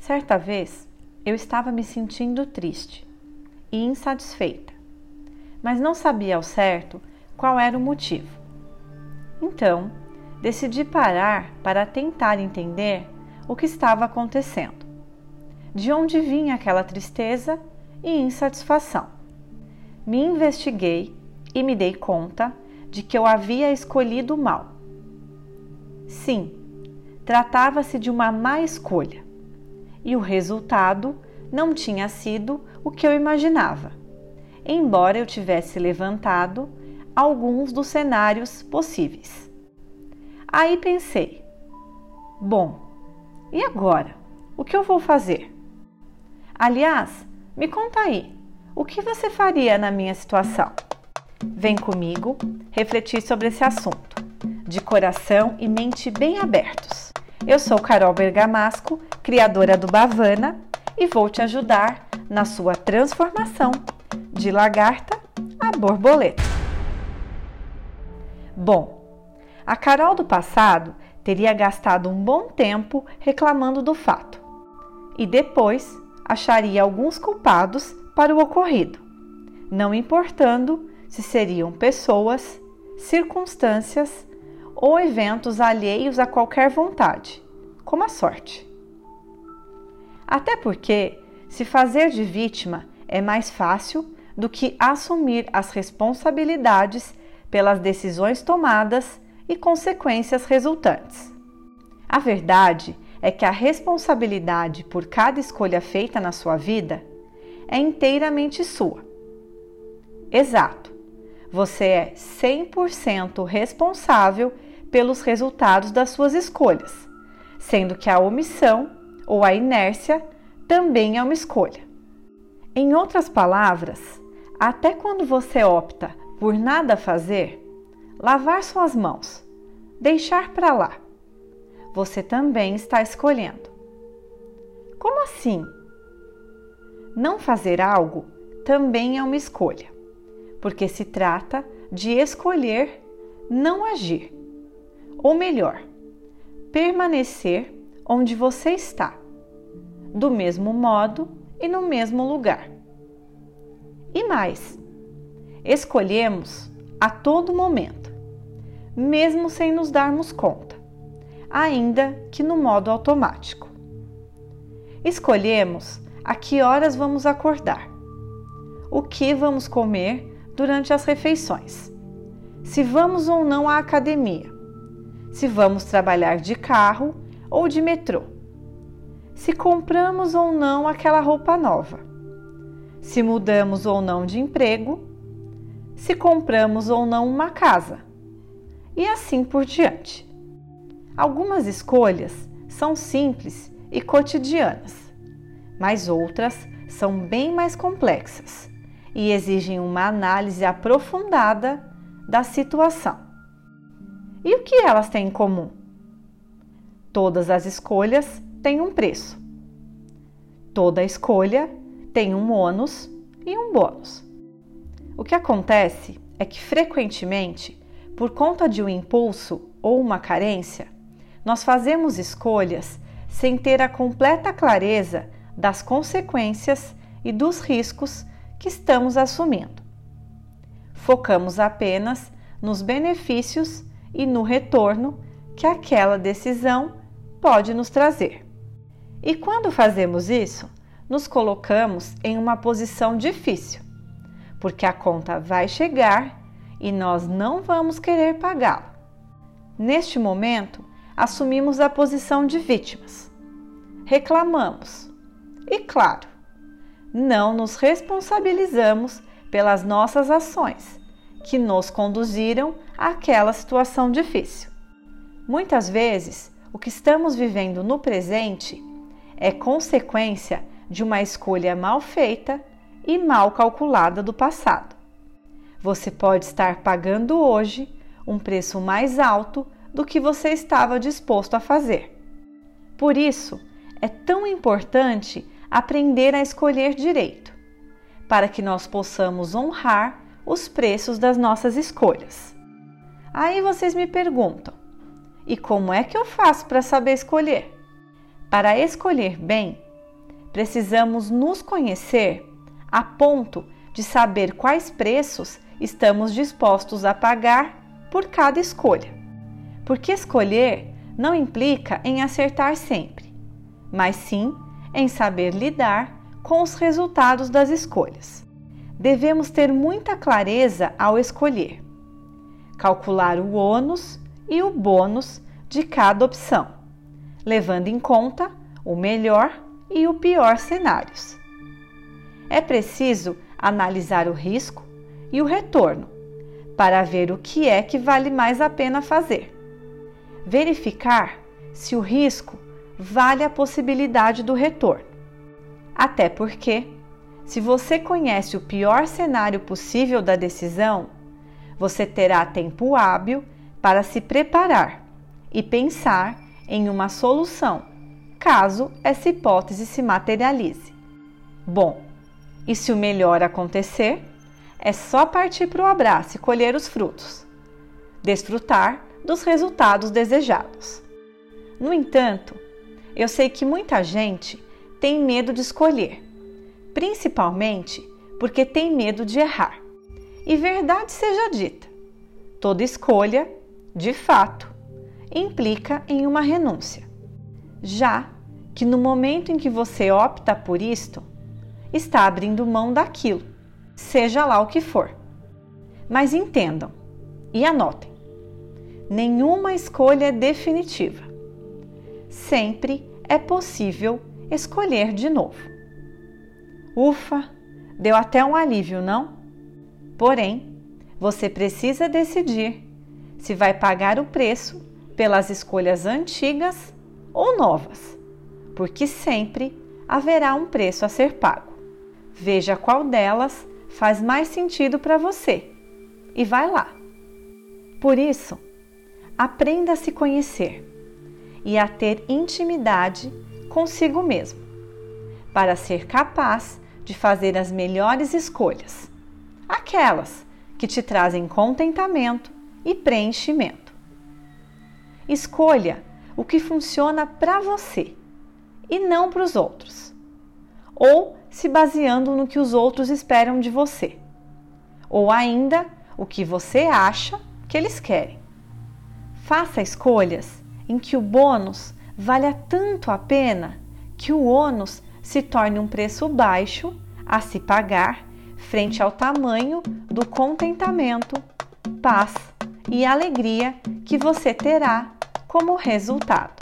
Certa vez eu estava me sentindo triste e insatisfeita, mas não sabia ao certo qual era o motivo. Então, decidi parar para tentar entender o que estava acontecendo, de onde vinha aquela tristeza e insatisfação. Me investiguei e me dei conta de que eu havia escolhido mal. Sim, tratava-se de uma má escolha e o resultado não tinha sido o que eu imaginava, embora eu tivesse levantado alguns dos cenários possíveis. Aí pensei: bom, e agora? O que eu vou fazer? Aliás, me conta aí, o que você faria na minha situação? Vem comigo refletir sobre esse assunto, de coração e mente bem abertos. Eu sou Carol Bergamasco, criadora do Bavana, e vou te ajudar na sua transformação de lagarta a borboleta. Bom, a Carol do passado teria gastado um bom tempo reclamando do fato e depois acharia alguns culpados para o ocorrido, não importando se seriam pessoas, circunstâncias ou eventos alheios a qualquer vontade, como a sorte. Até porque se fazer de vítima é mais fácil do que assumir as responsabilidades pelas decisões tomadas e consequências resultantes. A verdade é que a responsabilidade por cada escolha feita na sua vida é inteiramente sua. Exato, você é 100% responsável pelos resultados das suas escolhas, sendo que a omissão ou a inércia também é uma escolha. Em outras palavras, até quando você opta por nada fazer, lavar suas mãos, deixar para lá, você também está escolhendo. Como assim? Não fazer algo também é uma escolha, porque se trata de escolher não agir, ou melhor, permanecer onde você está, do mesmo modo e no mesmo lugar. E mais, escolhemos a todo momento, mesmo sem nos darmos conta, ainda que no modo automático. Escolhemos a que horas vamos acordar, o que vamos comer durante as refeições, se vamos ou não à academia, se vamos trabalhar de carro ou de metrô, se compramos ou não aquela roupa nova se mudamos ou não de emprego, se compramos ou não uma casa, e assim por diante. Algumas escolhas são simples e cotidianas, mas outras são bem mais complexas e exigem uma análise aprofundada da situação. E o que elas têm em comum? Todas as escolhas têm um preço. Toda escolha tem um ônus e um bônus. O que acontece é que frequentemente, por conta de um impulso ou uma carência, nós fazemos escolhas sem ter a completa clareza das consequências e dos riscos que estamos assumindo. Focamos apenas nos benefícios e no retorno que aquela decisão pode nos trazer. E quando fazemos isso, nos colocamos em uma posição difícil, porque a conta vai chegar e nós não vamos querer pagá-la. Neste momento, assumimos a posição de vítimas. Reclamamos e, claro, não nos responsabilizamos pelas nossas ações que nos conduziram àquela situação difícil. Muitas vezes, o que estamos vivendo no presente é consequência de uma escolha mal feita e mal calculada do passado. Você pode estar pagando hoje um preço mais alto do que você estava disposto a fazer. Por isso, é tão importante aprender a escolher direito, para que nós possamos honrar os preços das nossas escolhas. Aí vocês me perguntam: e como é que eu faço para saber escolher? Para escolher bem, precisamos nos conhecer a ponto de saber quais preços estamos dispostos a pagar por cada escolha. Porque escolher não implica em acertar sempre, mas sim em saber lidar com os resultados das escolhas. Devemos ter muita clareza ao escolher, calcular o ônus e o bônus de cada opção, levando em conta o melhor e o pior cenários. É preciso analisar o risco e o retorno para ver o que é que vale mais a pena fazer. Verificar se o risco vale a possibilidade do retorno. Até porque, se você conhece o pior cenário possível da decisão, você terá tempo hábil para se preparar e pensar em uma solução, caso essa hipótese se materialize. Bom, e se o melhor acontecer, é só partir para o abraço e colher os frutos, desfrutar dos resultados desejados. No entanto, eu sei que muita gente tem medo de escolher, principalmente porque tem medo de errar. E verdade seja dita, toda escolha, de fato, implica em uma renúncia. Já que no momento em que você opta por isto, está abrindo mão daquilo, seja lá o que for. Mas entendam e anotem: nenhuma escolha é definitiva. Sempre é possível escolher de novo. Ufa, deu até um alívio, não? Porém, você precisa decidir se vai pagar o preço pelas escolhas antigas ou novas, porque sempre haverá um preço a ser pago. Veja qual delas faz mais sentido para você e vai lá. Por isso, aprenda a se conhecer e a ter intimidade consigo mesmo, para ser capaz de fazer as melhores escolhas, aquelas que te trazem contentamento e preenchimento. Escolha o que funciona para você e não para os outros. Ou se baseando no que os outros esperam de você, ou ainda o que você acha que eles querem. Faça escolhas em que o bônus valha tanto a pena que o ônus se torne um preço baixo a se pagar frente ao tamanho do contentamento, paz e alegria que você terá como resultado.